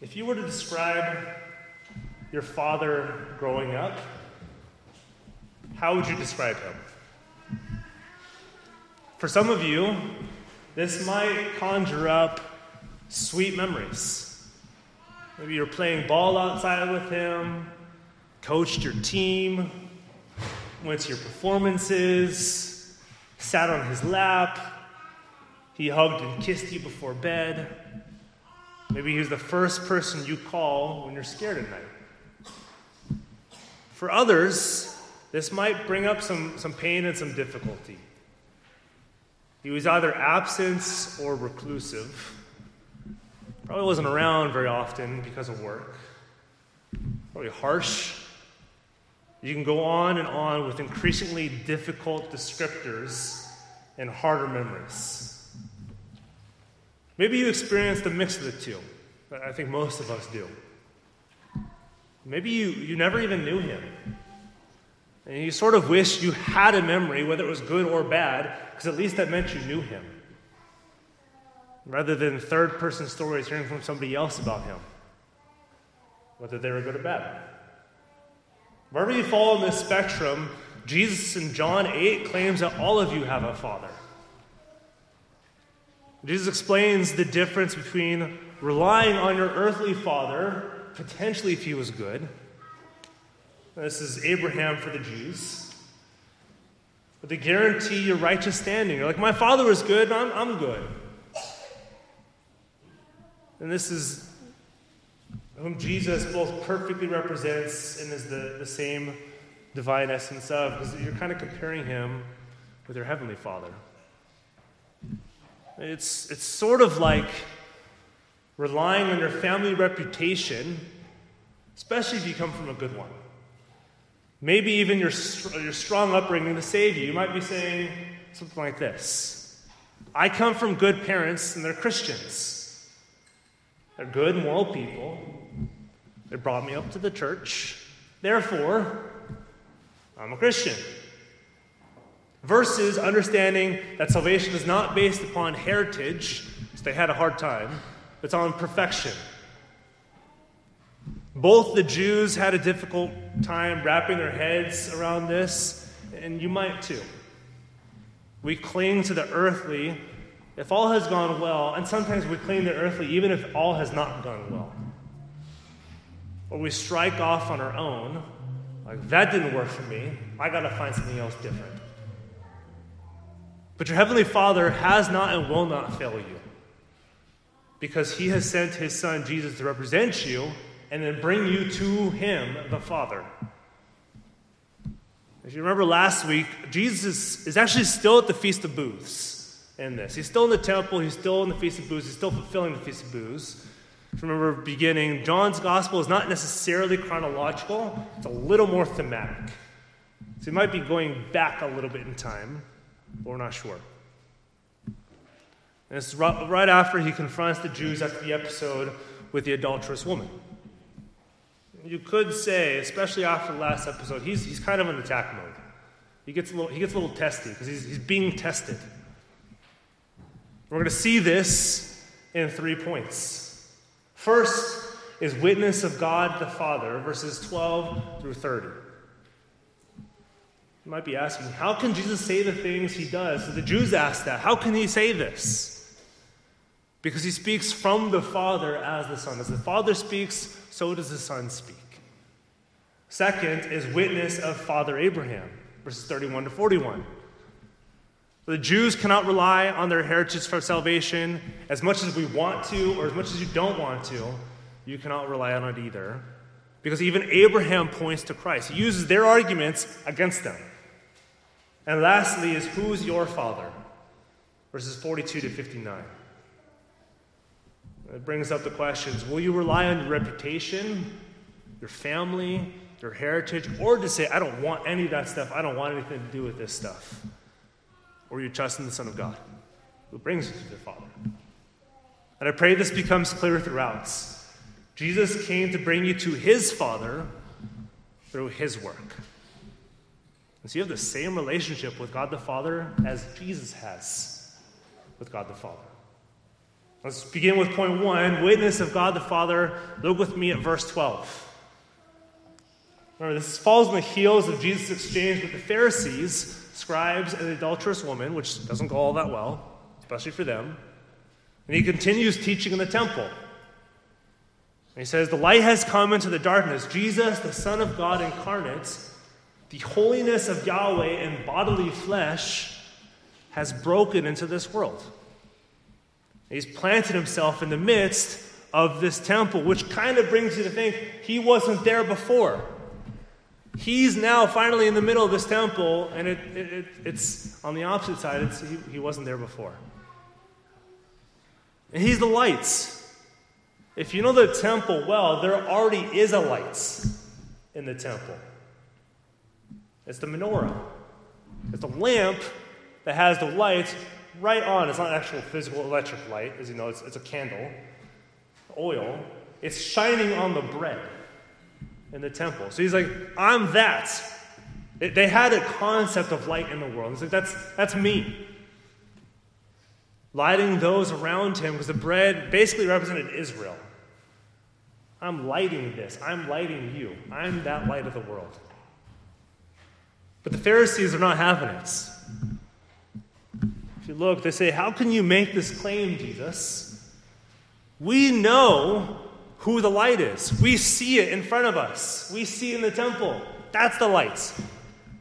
If you were to describe your father growing up, how would you describe him? For some of you, this might conjure up sweet memories. Maybe you're playing ball outside with him, coached your team, went to your performances, sat on his lap, he hugged and kissed you before bed. Maybe he was the first person you call when you're scared at night. For others, this might bring up some, some pain and some difficulty. He was either absent or reclusive. Probably wasn't around very often because of work. Probably harsh. You can go on and on with increasingly difficult descriptors and harder memories. Maybe you experienced a mix of the two. I think most of us do. Maybe you, you never even knew him. And you sort of wish you had a memory, whether it was good or bad, because at least that meant you knew him. Rather than third person stories hearing from somebody else about him, whether they were good or bad. Wherever you fall on this spectrum, Jesus in John 8 claims that all of you have a father. Jesus explains the difference between relying on your earthly father, potentially if he was good. This is Abraham for the Jews. But to guarantee your righteous standing. You're like, my father was good, I'm, I'm good. And this is whom Jesus both perfectly represents and is the, the same divine essence of, because you're kind of comparing him with your heavenly father. It's, it's sort of like relying on your family reputation, especially if you come from a good one. Maybe even your, your strong upbringing to save you. You might be saying something like this I come from good parents, and they're Christians. They're good, moral people. They brought me up to the church. Therefore, I'm a Christian versus understanding that salvation is not based upon heritage, so they had a hard time, it's on perfection. Both the Jews had a difficult time wrapping their heads around this, and you might too. We cling to the earthly if all has gone well, and sometimes we cling to the earthly even if all has not gone well. Or we strike off on our own, like, that didn't work for me, I gotta find something else different. But your Heavenly Father has not and will not fail you because He has sent His Son Jesus to represent you and then bring you to Him, the Father. If you remember last week, Jesus is actually still at the Feast of Booths in this. He's still in the temple, he's still in the Feast of Booths, he's still fulfilling the Feast of Booths. If you remember beginning, John's gospel is not necessarily chronological, it's a little more thematic. So he might be going back a little bit in time. But we're not sure. And it's right after he confronts the Jews after the episode with the adulterous woman. You could say, especially after the last episode, he's, he's kind of in attack mode. He gets a little, he gets a little testy because he's, he's being tested. We're going to see this in three points. First is witness of God the Father, verses 12 through 30. You might be asking, how can Jesus say the things he does? So the Jews ask that. How can he say this? Because he speaks from the Father as the Son. As the Father speaks, so does the Son speak. Second is witness of Father Abraham, verses 31 to 41. The Jews cannot rely on their heritage for salvation as much as we want to, or as much as you don't want to. You cannot rely on it either. Because even Abraham points to Christ. He uses their arguments against them. And lastly, is who's your father? Verses 42 to 59. It brings up the questions Will you rely on your reputation, your family, your heritage, or to say, I don't want any of that stuff, I don't want anything to do with this stuff? Or you trust in the Son of God, who brings you to the Father? And I pray this becomes clear throughout. Jesus came to bring you to his Father through his work. And so you have the same relationship with God the Father as Jesus has with God the Father. Let's begin with point one witness of God the Father. Look with me at verse 12. Remember, this falls on the heels of Jesus' exchange with the Pharisees, scribes, and the adulterous woman, which doesn't go all that well, especially for them. And he continues teaching in the temple. And he says, The light has come into the darkness. Jesus, the Son of God incarnate, the holiness of Yahweh in bodily flesh, has broken into this world. He's planted himself in the midst of this temple, which kind of brings you to think he wasn't there before. He's now finally in the middle of this temple, and it, it, it, it's on the opposite side. He, he wasn't there before. And he's the lights. If you know the temple well, there already is a light in the temple. It's the menorah. It's the lamp that has the light right on. It's not actual physical electric light, as you know, it's, it's a candle, oil. It's shining on the bread in the temple. So he's like, I'm that. They had a concept of light in the world. He's like, that's, that's me. Lighting those around him because the bread basically represented Israel. I'm lighting this. I'm lighting you. I'm that light of the world. But the Pharisees are not having it. If you look, they say, How can you make this claim, Jesus? We know who the light is. We see it in front of us, we see in the temple. That's the lights.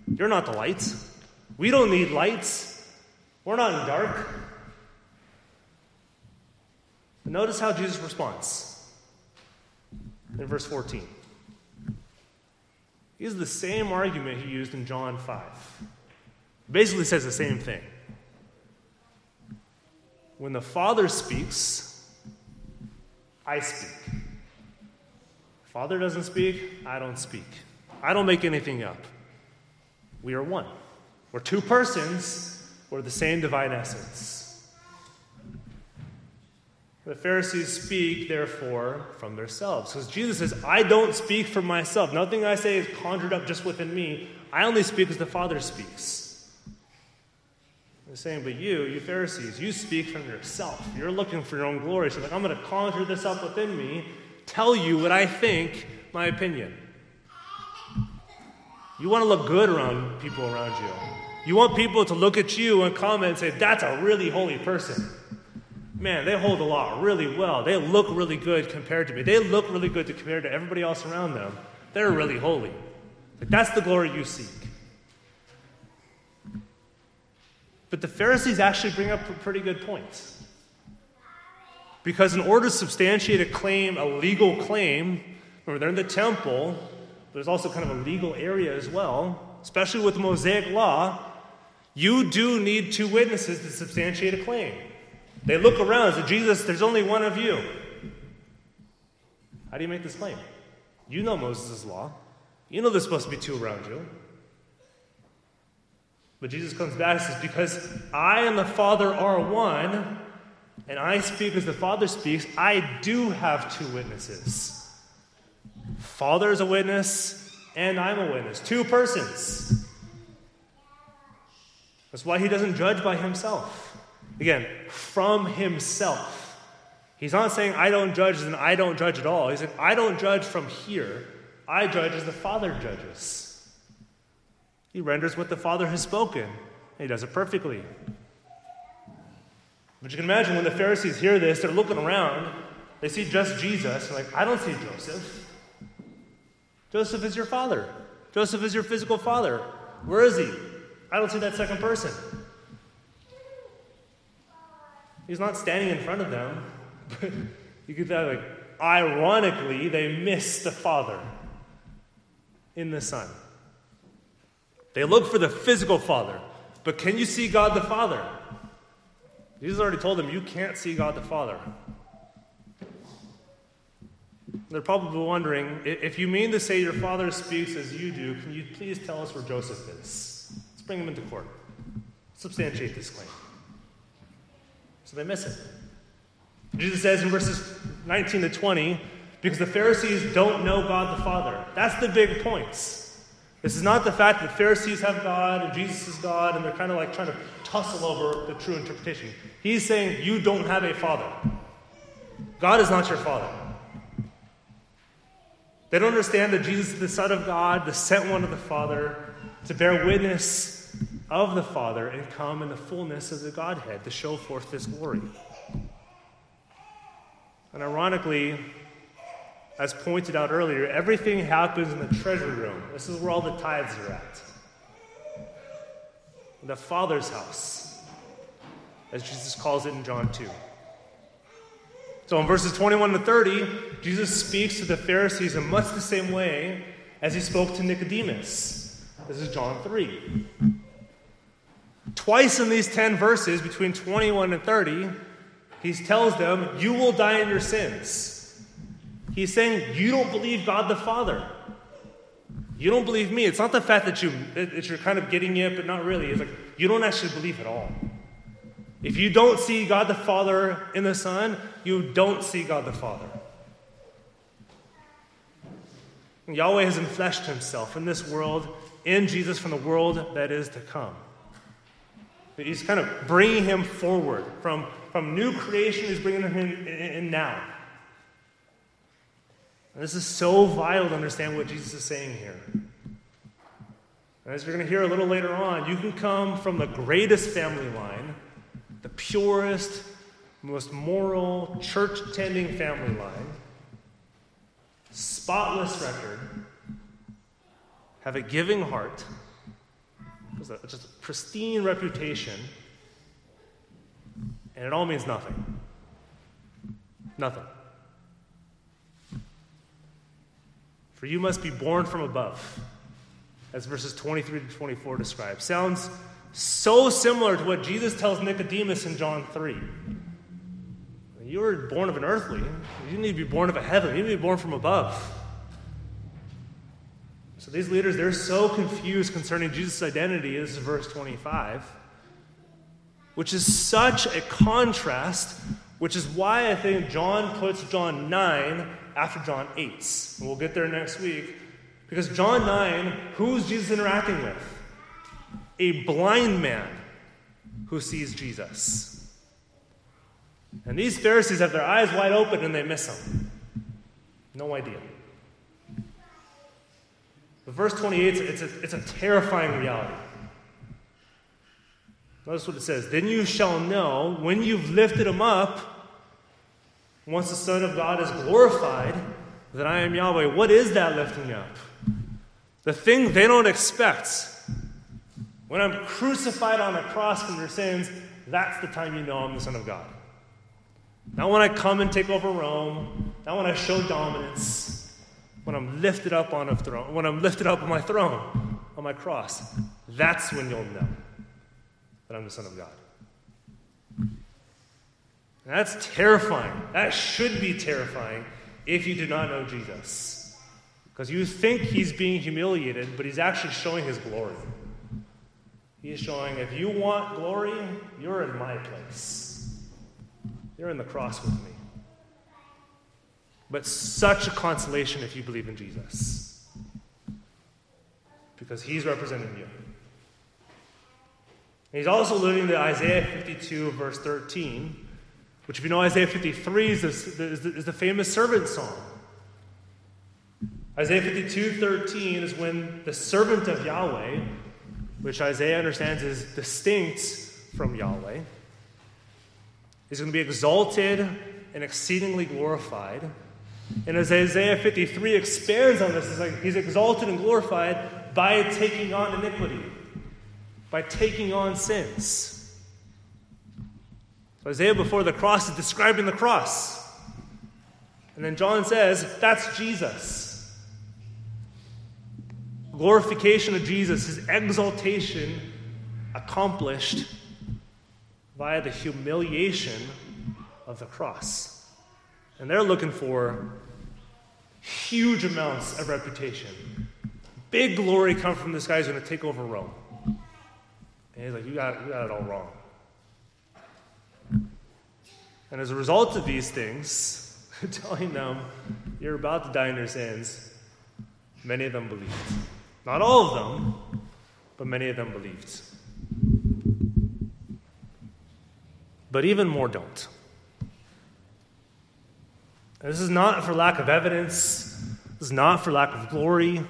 You're not the lights. We don't need lights. We're not in dark. Notice how Jesus responds in verse 14. He uses the same argument he used in John 5. Basically says the same thing. When the Father speaks, I speak. Father doesn't speak, I don't speak. I don't make anything up. We are one. We're two persons, we're the same divine essence. The Pharisees speak, therefore, from themselves. Because Jesus says, I don't speak for myself. Nothing I say is conjured up just within me. I only speak as the Father speaks. They're saying, but you, you Pharisees, you speak from yourself. You're looking for your own glory. So, like, I'm going to conjure this up within me tell you what I think, my opinion. You want to look good around people around you. You want people to look at you and comment and say, that's a really holy person. Man, they hold the law really well. They look really good compared to me. They look really good compared to everybody else around them. They're really holy. But that's the glory you seek. But the Pharisees actually bring up pretty good points. Because in order to substantiate a claim, a legal claim, remember they're in the temple, there's also kind of a legal area as well, especially with the Mosaic law, you do need two witnesses to substantiate a claim. They look around and say, Jesus, there's only one of you. How do you make this claim? You know Moses' law. You know there's supposed to be two around you. But Jesus comes back and says, Because I and the Father are one, and I speak as the Father speaks, I do have two witnesses. Father is a witness, and I'm a witness. Two persons. That's why he doesn't judge by himself. Again, from himself. He's not saying I don't judge and I don't judge at all. He's saying I don't judge from here. I judge as the Father judges. He renders what the Father has spoken. He does it perfectly. But you can imagine when the Pharisees hear this, they're looking around. They see just Jesus. They're like, I don't see Joseph. Joseph is your father. Joseph is your physical father. Where is he? I don't see that second person. He's not standing in front of them. But you could that like, ironically, they miss the Father in the Son. They look for the physical Father. But can you see God the Father? Jesus already told them, You can't see God the Father. They're probably wondering if you mean to say your father speaks as you do, can you please tell us where Joseph is? Let's bring him into court. Substantiate this claim. So they miss it. Jesus says in verses 19 to 20, because the Pharisees don't know God the Father. That's the big points. This is not the fact that Pharisees have God and Jesus is God and they're kind of like trying to tussle over the true interpretation. He's saying, You don't have a father. God is not your father. They don't understand that Jesus is the Son of God, the sent one of the Father, to bear witness of the Father and come in the fullness of the Godhead to show forth this glory. And ironically, as pointed out earlier, everything happens in the treasure room. This is where all the tithes are at. The Father's house, as Jesus calls it in John 2. So in verses 21 to 30, Jesus speaks to the Pharisees in much the same way as he spoke to Nicodemus. This is John 3. Twice in these 10 verses, between 21 and 30, he tells them, You will die in your sins. He's saying, You don't believe God the Father. You don't believe me. It's not the fact that, you, that you're kind of getting it, but not really. It's like you don't actually believe at all. If you don't see God the Father in the Son, you don't see God the Father. Yahweh has enfleshed himself in this world, in Jesus from the world that is to come. He's kind of bringing him forward from, from new creation, he's bringing him in, in, now. And this is so vital to understand what Jesus is saying here. And as you're going to hear a little later on, you can come from the greatest family line, the purest, most moral, church tending family line, spotless record, have a giving heart, just a pristine reputation, and it all means nothing. Nothing. For you must be born from above, as verses 23 to 24 describe. Sounds so similar to what Jesus tells Nicodemus in John 3. You were born of an earthly. You need to be born of a heaven. You need to be born from above. So these leaders, they're so confused concerning Jesus' identity. This is verse 25, which is such a contrast, which is why I think John puts John 9 after John 8. And we'll get there next week. Because John 9, who's Jesus interacting with? A blind man who sees Jesus. And these Pharisees have their eyes wide open and they miss him. No idea. But verse 28, it's a, it's a terrifying reality. Notice what it says. Then you shall know when you've lifted him up once the Son of God is glorified, that I am Yahweh. What is that lifting up? The thing they don't expect. When I'm crucified on a cross from your sins, that's the time you know I'm the Son of God. Not when I come and take over Rome, not when I show dominance, when I'm lifted up on a throne, when I'm lifted up on my throne, on my cross. That's when you'll know that I'm the Son of God. That's terrifying. That should be terrifying if you do not know Jesus. Because you think he's being humiliated, but he's actually showing his glory. He's showing if you want glory, you're in my place. You're in the cross with me. But such a consolation if you believe in Jesus. Because he's representing you. He's also alluding to Isaiah 52, verse 13 which, if you know Isaiah 53, is, is, the, is the famous servant song. Isaiah 52 13 is when the servant of Yahweh, which Isaiah understands is distinct from Yahweh, is going to be exalted and exceedingly glorified. And as Isaiah 53 expands on this, it's like he's exalted and glorified by taking on iniquity, by taking on sins. So Isaiah before the cross is describing the cross. And then John says, that's Jesus. Glorification of Jesus, his exaltation accomplished via the humiliation of the cross. And they're looking for huge amounts of reputation. Big glory come from this guy who's going to take over Rome. And he's like, you got, you got it all wrong. And as a result of these things, telling them, you're about to die in your sins, many of them believed. Not all of them, but many of them believed. But even more don't. This is not for lack of evidence, this is not for lack of glory,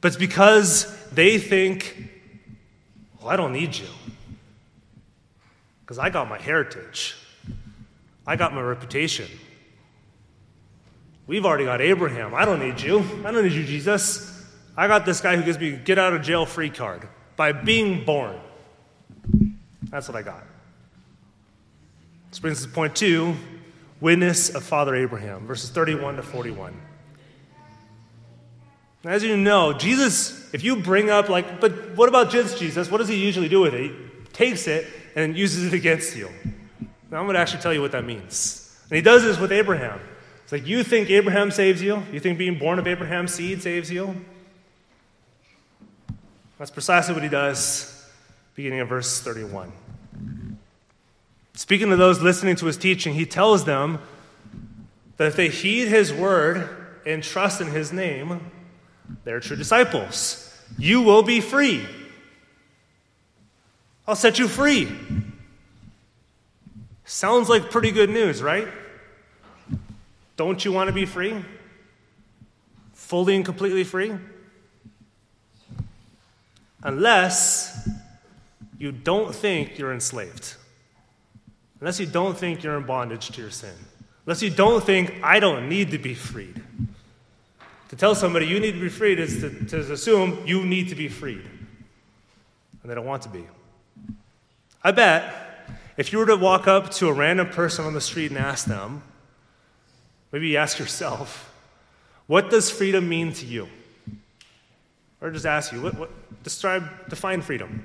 but it's because they think, well, I don't need you. Because I got my heritage, I got my reputation. We've already got Abraham. I don't need you. I don't need you, Jesus. I got this guy who gives me get out of jail free card by being born. That's what I got. This brings us to point two witness of Father Abraham, verses 31 to 41. As you know, Jesus, if you bring up, like, but what about this Jesus? What does he usually do with it? He takes it and uses it against you. Now, I'm going to actually tell you what that means. And he does this with Abraham. It's like, you think Abraham saves you? You think being born of Abraham's seed saves you? That's precisely what he does, beginning of verse 31. Speaking to those listening to his teaching, he tells them that if they heed his word and trust in his name, they're true disciples. You will be free. I'll set you free. Sounds like pretty good news, right? Don't you want to be free? Fully and completely free? Unless you don't think you're enslaved. Unless you don't think you're in bondage to your sin. Unless you don't think, I don't need to be freed. To tell somebody you need to be freed is to, to assume you need to be freed. And they don't want to be. I bet if you were to walk up to a random person on the street and ask them, Maybe you ask yourself, what does freedom mean to you? Or just ask you, what, what, describe, define freedom.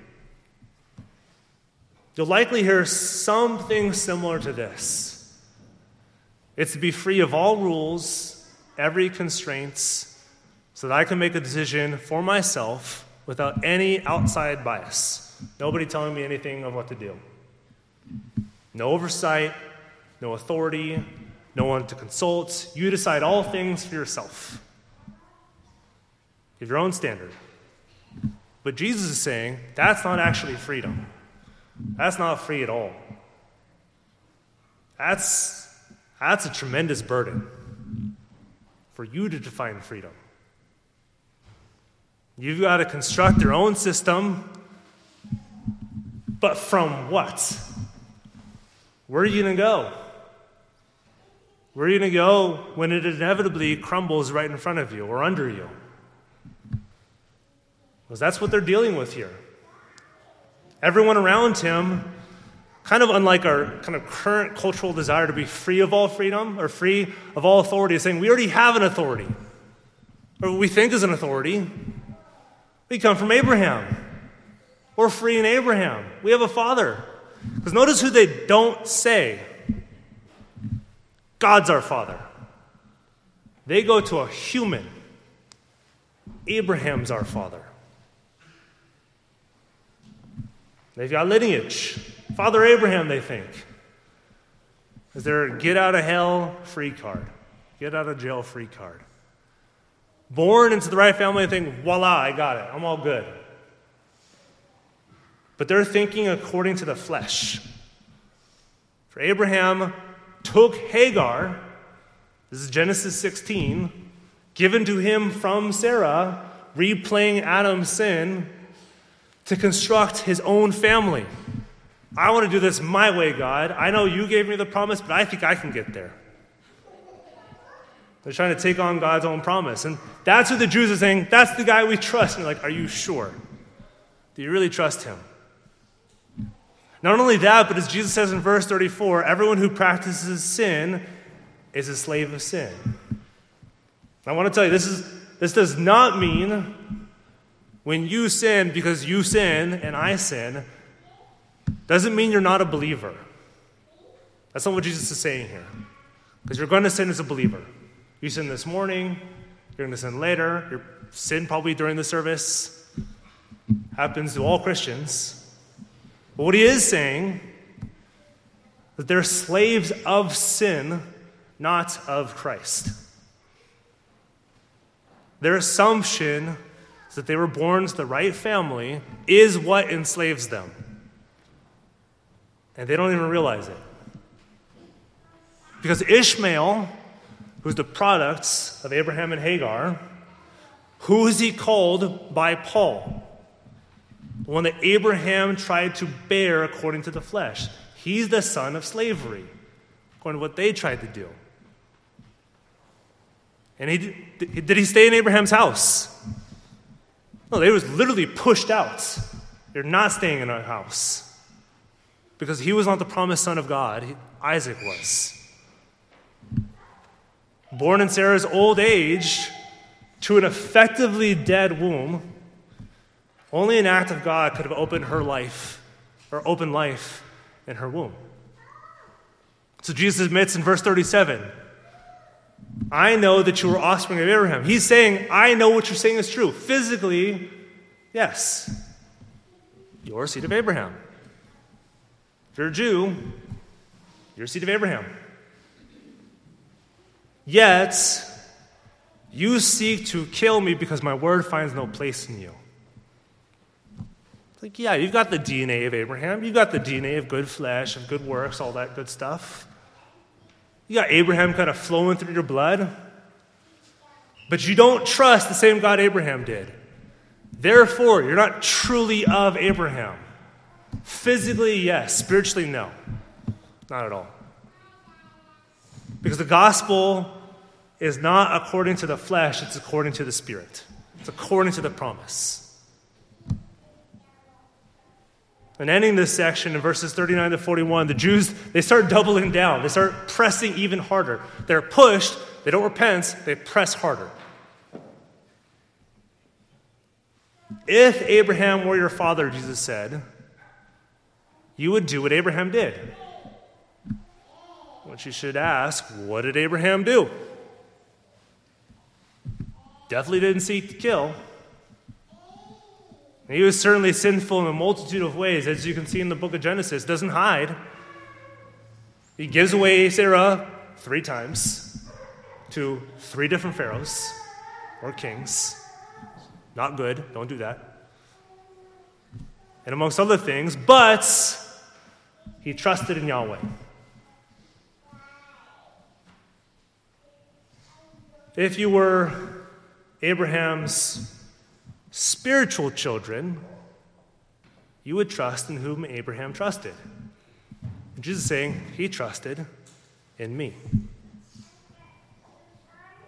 You'll likely hear something similar to this it's to be free of all rules, every constraints, so that I can make a decision for myself without any outside bias. Nobody telling me anything of what to do. No oversight, no authority, no one to consult. You decide all things for yourself. You have your own standard. But Jesus is saying that's not actually freedom. That's not free at all. That's, that's a tremendous burden for you to define freedom. You've got to construct your own system, but from what? Where are you going to go? Where are you going to go when it inevitably crumbles right in front of you or under you? Because that's what they're dealing with here. Everyone around him, kind of unlike our kind of current cultural desire to be free of all freedom or free of all authority, is saying we already have an authority, or what we think is an authority. We come from Abraham. We're free in Abraham. We have a father. Because notice who they don't say. God's our Father. They go to a human. Abraham's our Father. They've got lineage. Father Abraham, they think, is their get out of hell free card, get out of jail free card. Born into the right family, they think, voila, I got it. I'm all good. But they're thinking according to the flesh. For Abraham, took Hagar, this is Genesis 16, given to him from Sarah, replaying Adam's sin, to construct his own family. I want to do this my way, God. I know you gave me the promise, but I think I can get there. They're trying to take on God's own promise. And that's what the Jews are saying. That's the guy we trust. And like, are you sure? Do you really trust him? Not only that, but as Jesus says in verse 34, everyone who practices sin is a slave of sin. I want to tell you, this, is, this does not mean when you sin because you sin and I sin, doesn't mean you're not a believer. That's not what Jesus is saying here. Because you're going to sin as a believer. You sin this morning, you're going to sin later, you sin probably during the service. Happens to all Christians. But what he is saying that they're slaves of sin, not of Christ. Their assumption that they were born to the right family is what enslaves them. And they don't even realize it. Because Ishmael, who's the product of Abraham and Hagar, who is he called by Paul? The one that Abraham tried to bear according to the flesh. He's the son of slavery, according to what they tried to do. And he, did he stay in Abraham's house? No, they was literally pushed out. They're not staying in our house. Because he was not the promised son of God, Isaac was. Born in Sarah's old age to an effectively dead womb, only an act of God could have opened her life, or opened life in her womb. So Jesus admits in verse 37 I know that you are offspring of Abraham. He's saying, I know what you're saying is true. Physically, yes, you're seed of Abraham. If you're a Jew, you're a seed of Abraham. Yet, you seek to kill me because my word finds no place in you. It's like, yeah, you've got the DNA of Abraham. You've got the DNA of good flesh, of good works, all that good stuff. You got Abraham kind of flowing through your blood. But you don't trust the same God Abraham did. Therefore, you're not truly of Abraham. Physically, yes. Spiritually, no. Not at all. Because the gospel is not according to the flesh, it's according to the Spirit, it's according to the promise. And ending this section in verses 39 to 41, the Jews, they start doubling down. They start pressing even harder. They're pushed, they don't repent, they press harder. If Abraham were your father, Jesus said, you would do what Abraham did. Which you should ask, what did Abraham do? Definitely didn't seek to kill. He was certainly sinful in a multitude of ways, as you can see in the book of Genesis, doesn't hide. He gives away Sarah three times to three different pharaohs or kings. Not good, don't do that. And amongst other things, but he trusted in Yahweh. If you were Abraham's spiritual children, you would trust in whom Abraham trusted. And Jesus is saying, He trusted in me.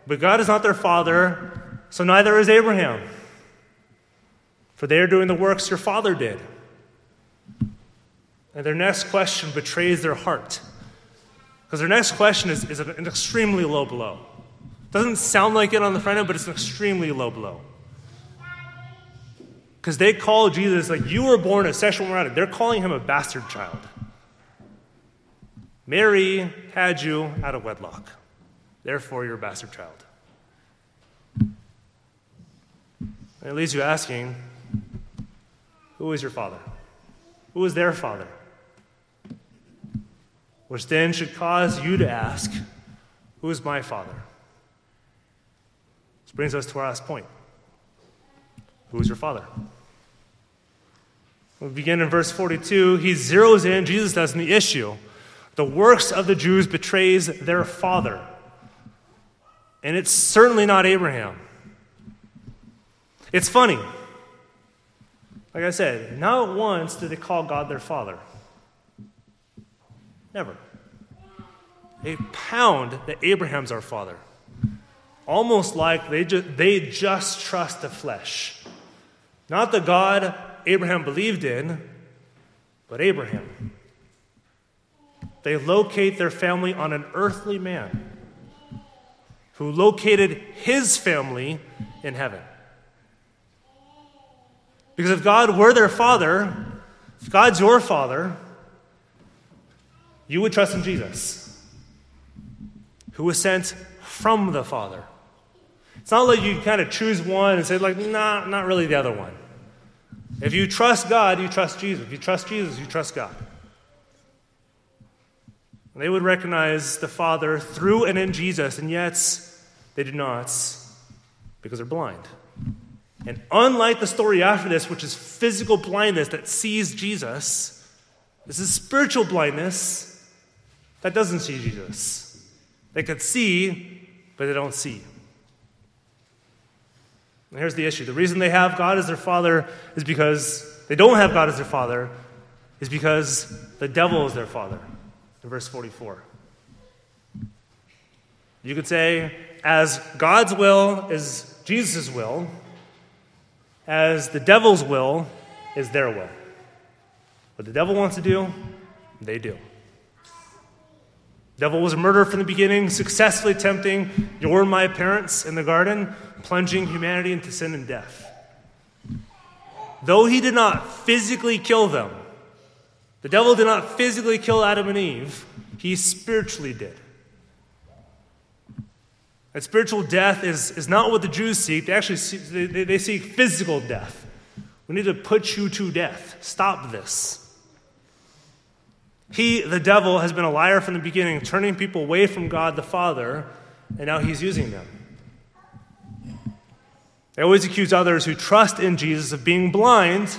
But God is not their father, so neither is Abraham. For they are doing the works your father did. And their next question betrays their heart. Because their next question is, is an extremely low blow. Doesn't sound like it on the front end, but it's an extremely low blow. Because they call Jesus, like, you were born a sexual morality. They're calling him a bastard child. Mary had you out of wedlock. Therefore, you're a bastard child. And it leaves you asking, who is your father? Who is their father? Which then should cause you to ask, who is my father? This brings us to our last point. Who is your father? We begin in verse 42. He zeroes in, Jesus does, in the issue. The works of the Jews betrays their father. And it's certainly not Abraham. It's funny. Like I said, not once did they call God their father. Never. They pound that Abraham's our father. Almost like they just, they just trust the flesh. Not the God Abraham believed in, but Abraham. They locate their family on an earthly man who located his family in heaven. Because if God were their father, if God's your father, you would trust in Jesus, who was sent from the Father. It's not like you kind of choose one and say, like, nah, not really the other one. If you trust God, you trust Jesus. If you trust Jesus, you trust God. They would recognize the Father through and in Jesus, and yet they do not because they're blind. And unlike the story after this, which is physical blindness that sees Jesus, this is spiritual blindness that doesn't see Jesus. They could see, but they don't see. And here's the issue the reason they have God as their father is because they don't have God as their father, is because the devil is their father. In verse 44. You could say, as God's will is Jesus' will, as the devil's will is their will. What the devil wants to do, they do. The devil was a murderer from the beginning, successfully tempting your and my parents in the garden, plunging humanity into sin and death. Though he did not physically kill them, the devil did not physically kill Adam and Eve, he spiritually did. And spiritual death is, is not what the Jews seek. They actually seek, they, they seek physical death. We need to put you to death. Stop this. He, the devil, has been a liar from the beginning, turning people away from God the Father, and now he's using them. They always accuse others who trust in Jesus of being blind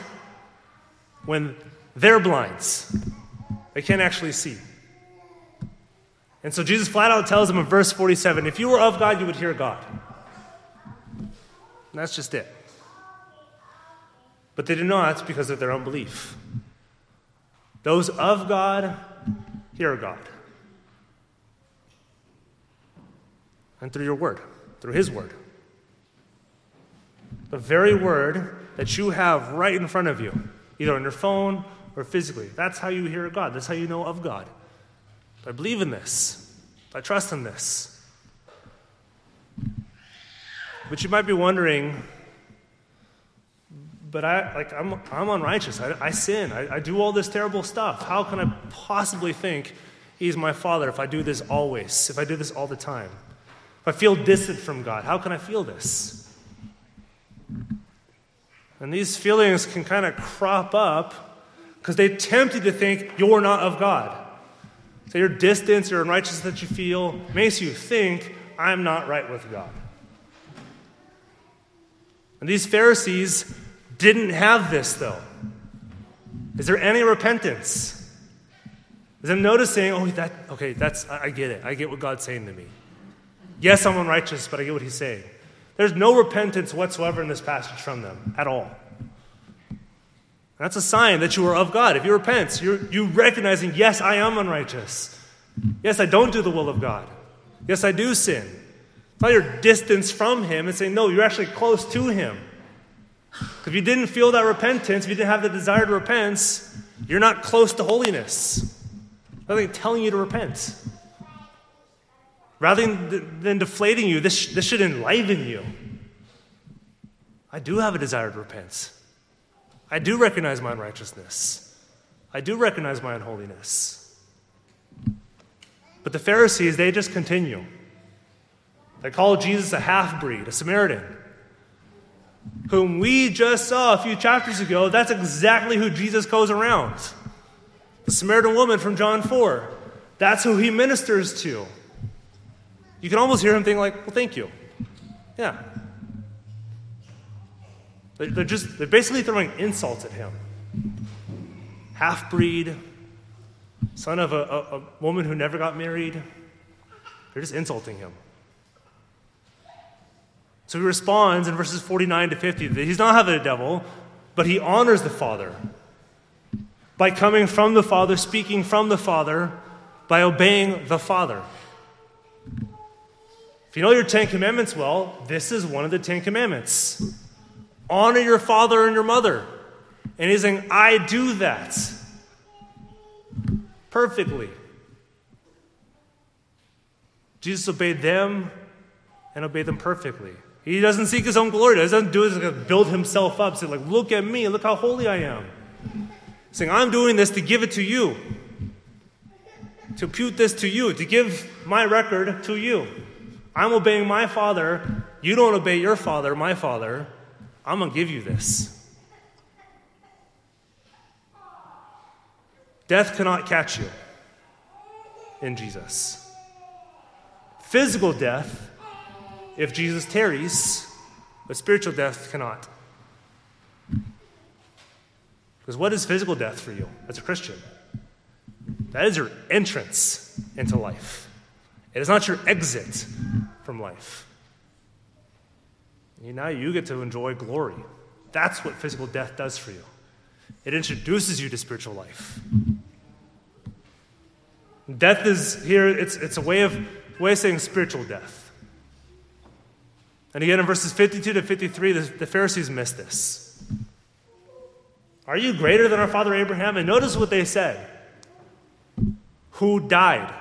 when they're blinds. They can't actually see. And so Jesus flat out tells them in verse 47 if you were of God, you would hear God. And that's just it. But they did not because of their unbelief. Those of God hear God. And through your word, through His word. The very word that you have right in front of you, either on your phone or physically. That's how you hear God. That's how you know of God. I believe in this. I trust in this. But you might be wondering, but I like I'm I'm unrighteous. I, I sin. I, I do all this terrible stuff. How can I possibly think He's my Father if I do this always? If I do this all the time? If I feel distant from God, how can I feel this? And these feelings can kind of crop up because they tempt you to think you're not of God. So your distance your unrighteousness that you feel makes you think, I'm not right with God. And these Pharisees didn't have this, though. Is there any repentance? Is them noticing, oh, that, okay, that's, I get it. I get what God's saying to me. Yes, I'm unrighteous, but I get what He's saying. There's no repentance whatsoever in this passage from them at all. That's a sign that you are of God. If you repent, you're you recognizing, yes, I am unrighteous. Yes, I don't do the will of God. Yes, I do sin. It's not your distance from Him and saying, no, you're actually close to Him. If you didn't feel that repentance, if you didn't have the desire to repent, you're not close to holiness. Nothing telling you to repent. Rather than, deflating you, this, this should enliven you. I do have a desire to repent. I do recognize my unrighteousness. I do recognize my unholiness. But the Pharisees, they just continue. They call Jesus a half breed, a Samaritan, whom we just saw a few chapters ago. That's exactly who Jesus goes around. The Samaritan woman from John 4. That's who he ministers to. You can almost hear him think like, well, thank you. Yeah, they're just, they're basically throwing insults at him. Half breed, son of a, a, a woman who never got married. They're just insulting him. So he responds in verses 49 to 50 that he's not having a devil, but he honors the Father by coming from the Father, speaking from the Father, by obeying the Father. You know your Ten Commandments well, this is one of the Ten Commandments. Honor your father and your mother. And he's saying, I do that perfectly. Jesus obeyed them and obeyed them perfectly. He doesn't seek his own glory. He doesn't do it to build himself up. Say, like, look at me, look how holy I am. Saying, I'm doing this to give it to you. To impute this to you, to give my record to you. I'm obeying my father. You don't obey your father, my father. I'm going to give you this. Death cannot catch you in Jesus. Physical death, if Jesus tarries, but spiritual death cannot. Because what is physical death for you as a Christian? That is your entrance into life. It is not your exit from life. now you get to enjoy glory. That's what physical death does for you. It introduces you to spiritual life. Death is here, it's, it's a way of, way of saying spiritual death. And again, in verses 52 to 53, the, the Pharisees miss this. Are you greater than our father Abraham? And notice what they said who died,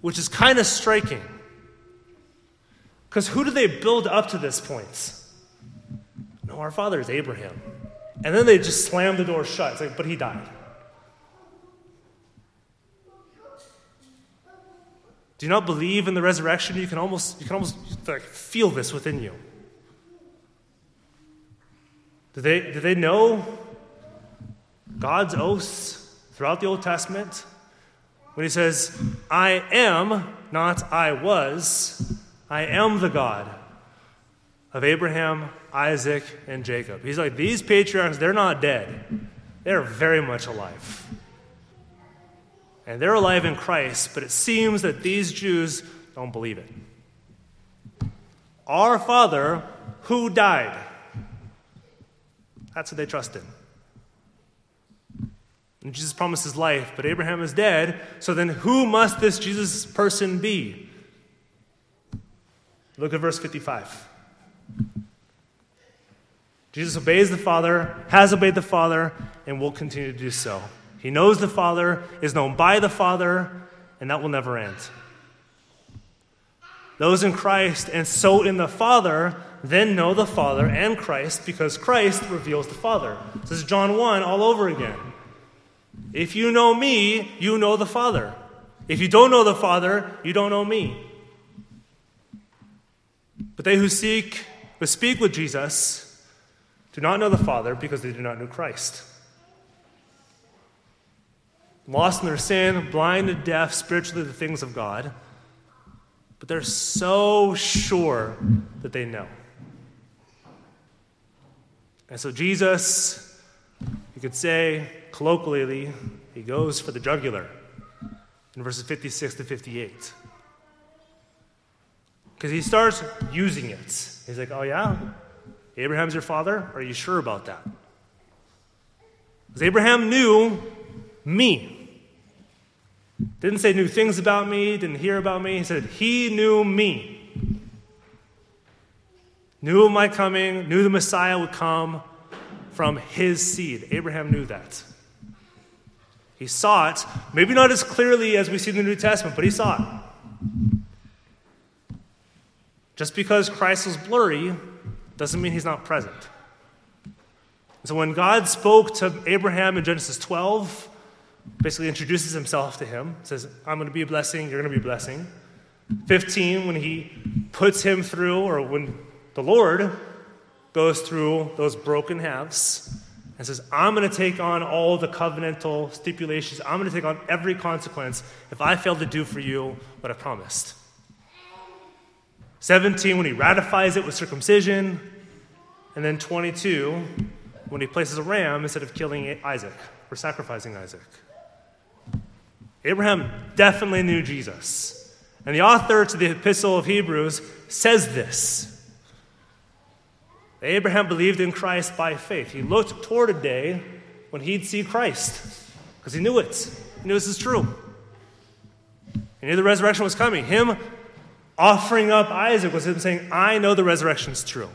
which is kind of striking. Because who do they build up to this point? No, our father is Abraham. And then they just slam the door shut. It's like, but he died. Do you not believe in the resurrection? You can almost, you can almost like, feel this within you. Do they, do they know God's oaths throughout the Old Testament? When he says, I am, not I was, I am the God of Abraham, Isaac, and Jacob. He's like, these patriarchs, they're not dead, they're very much alive. And they're alive in Christ, but it seems that these Jews don't believe it. Our Father who died. That's what they trust in. And Jesus promises life, but Abraham is dead, so then who must this Jesus person be? Look at verse 55. Jesus obeys the Father, has obeyed the Father, and will continue to do so. He knows the Father, is known by the Father, and that will never end. Those in Christ and so in the Father then know the Father and Christ because Christ reveals the Father. This is John 1 all over again. If you know me, you know the Father. If you don't know the Father, you don't know me. But they who seek, who speak with Jesus, do not know the Father because they do not know Christ lost in their sin, blind and deaf spiritually to the things of God, but they're so sure that they know. And so Jesus, you could say colloquially, he goes for the jugular in verses 56 to 58. Because he starts using it. He's like, oh, yeah? Abraham's your father? Are you sure about that? Because Abraham knew me. Didn't say new things about me, didn't hear about me. He said he knew me. Knew of my coming, knew the Messiah would come from his seed. Abraham knew that. He saw it, maybe not as clearly as we see in the New Testament, but he saw it. Just because Christ was blurry doesn't mean he's not present. So when God spoke to Abraham in Genesis 12, basically introduces himself to him, says, I'm going to be a blessing, you're going to be a blessing. 15, when he puts him through, or when the Lord goes through those broken halves and says, I'm going to take on all the covenantal stipulations, I'm going to take on every consequence if I fail to do for you what I promised. 17, when he ratifies it with circumcision. And then 22, when he places a ram instead of killing Isaac or sacrificing Isaac. Abraham definitely knew Jesus. And the author to the Epistle of Hebrews says this Abraham believed in Christ by faith. He looked toward a day when he'd see Christ because he knew it. He knew this is true. He knew the resurrection was coming. Him offering up Isaac was him saying, I know the resurrection is true.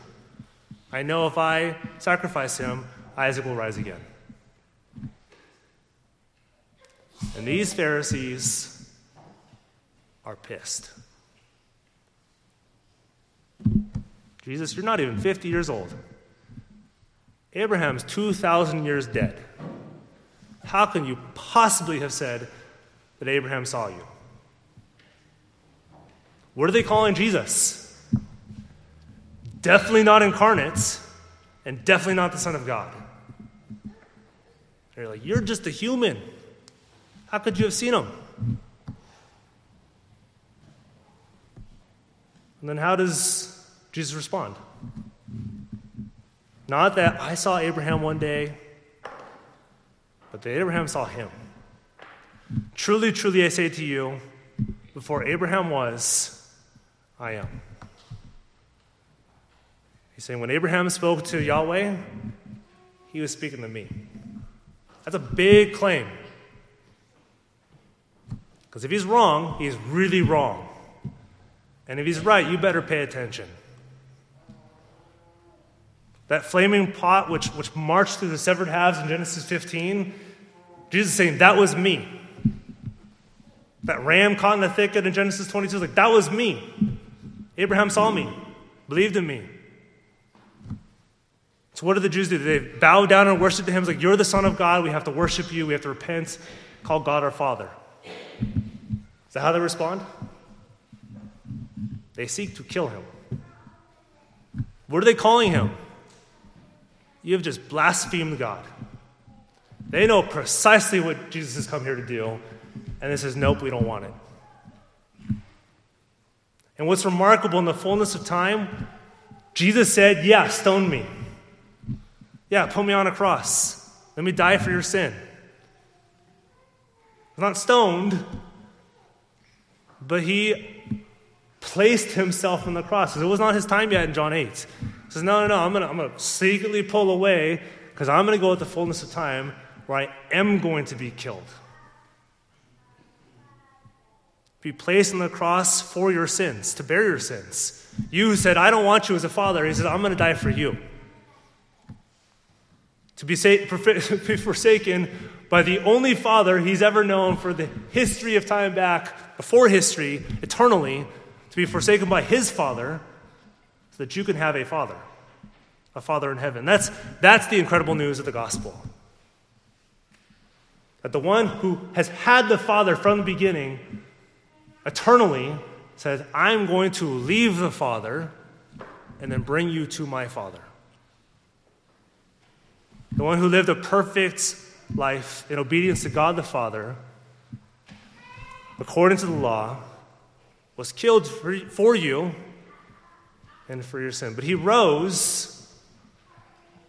I know if I sacrifice him, Isaac will rise again. And these Pharisees are pissed. Jesus, you're not even 50 years old. Abraham's 2,000 years dead. How can you possibly have said that Abraham saw you? What are they calling Jesus? Definitely not incarnate, and definitely not the Son of God. They're like, You're just a human. How could you have seen him? And then how does Jesus respond? Not that I saw Abraham one day, but that Abraham saw him. Truly, truly, I say to you, before Abraham was, I am. He's saying, when Abraham spoke to Yahweh, he was speaking to me. That's a big claim. Because if he's wrong, he's really wrong. And if he's right, you better pay attention. That flaming pot which, which marched through the severed halves in Genesis 15, Jesus is saying, That was me. That ram caught in the thicket in Genesis 22 is like, That was me. Abraham saw me, believed in me. So, what did the Jews do? They bow down and worship to him. It's like, You're the Son of God. We have to worship you. We have to repent, call God our Father. Is that how they respond? They seek to kill him. What are they calling him? You have just blasphemed God. They know precisely what Jesus has come here to do, and they says, Nope, we don't want it. And what's remarkable in the fullness of time, Jesus said, Yeah, stone me. Yeah, put me on a cross. Let me die for your sin. Not stoned, but he placed himself on the cross. It was not his time yet in John 8. Says, No, no, no, I'm going to I'm to secretly pull away because I'm going to go at the fullness of time where I am going to be killed. Be placed on the cross for your sins, to bear your sins. You said, I don't want you as a father. He said, I'm going to die for you. To be, sa- be forsaken by the only father he's ever known for the history of time back, before history, eternally, to be forsaken by his father so that you can have a father, a father in heaven. That's, that's the incredible news of the gospel. That the one who has had the father from the beginning eternally says, I'm going to leave the father and then bring you to my father. The one who lived a perfect life in obedience to God the Father, according to the law, was killed for, for you and for your sin. But he rose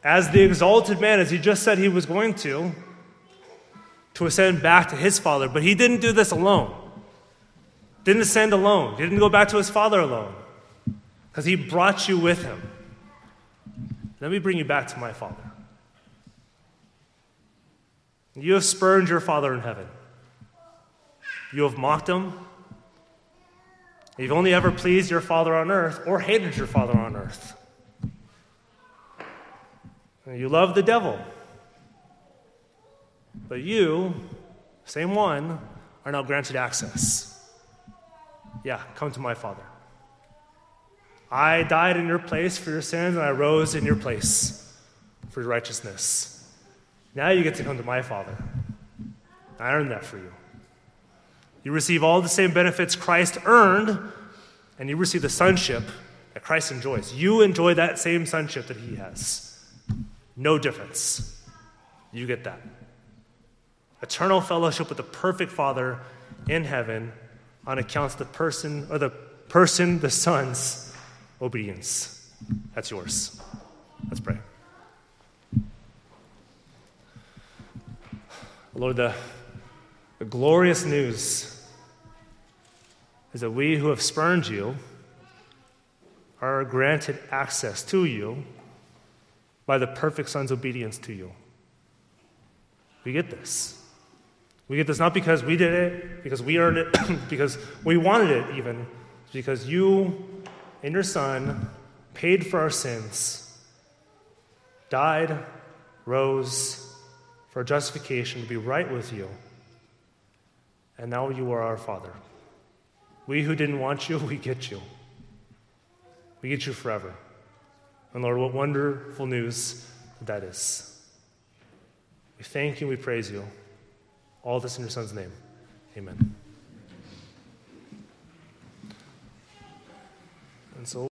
as the exalted man, as he just said he was going to, to ascend back to his Father. But he didn't do this alone. Didn't ascend alone. Didn't go back to his Father alone. Because he brought you with him. Let me bring you back to my Father. You have spurned your Father in heaven. You have mocked him. You've only ever pleased your Father on earth or hated your Father on earth. You love the devil. But you, same one, are now granted access. Yeah, come to my Father. I died in your place for your sins, and I rose in your place for your righteousness. Now you get to come to my Father. I earned that for you. You receive all the same benefits Christ earned, and you receive the sonship that Christ enjoys. You enjoy that same sonship that he has. No difference. You get that. Eternal fellowship with the perfect Father in heaven on account of the person or the person, the Son's obedience. That's yours. Let's pray. Lord, the, the glorious news is that we who have spurned you are granted access to you by the perfect Son's obedience to you. We get this. We get this not because we did it, because we earned it, because we wanted it, even. Because you and your Son paid for our sins, died, rose, for justification to be right with you. And now you are our Father. We who didn't want you, we get you. We get you forever. And Lord, what wonderful news that is. We thank you we praise you. All this in your Son's name. Amen. And so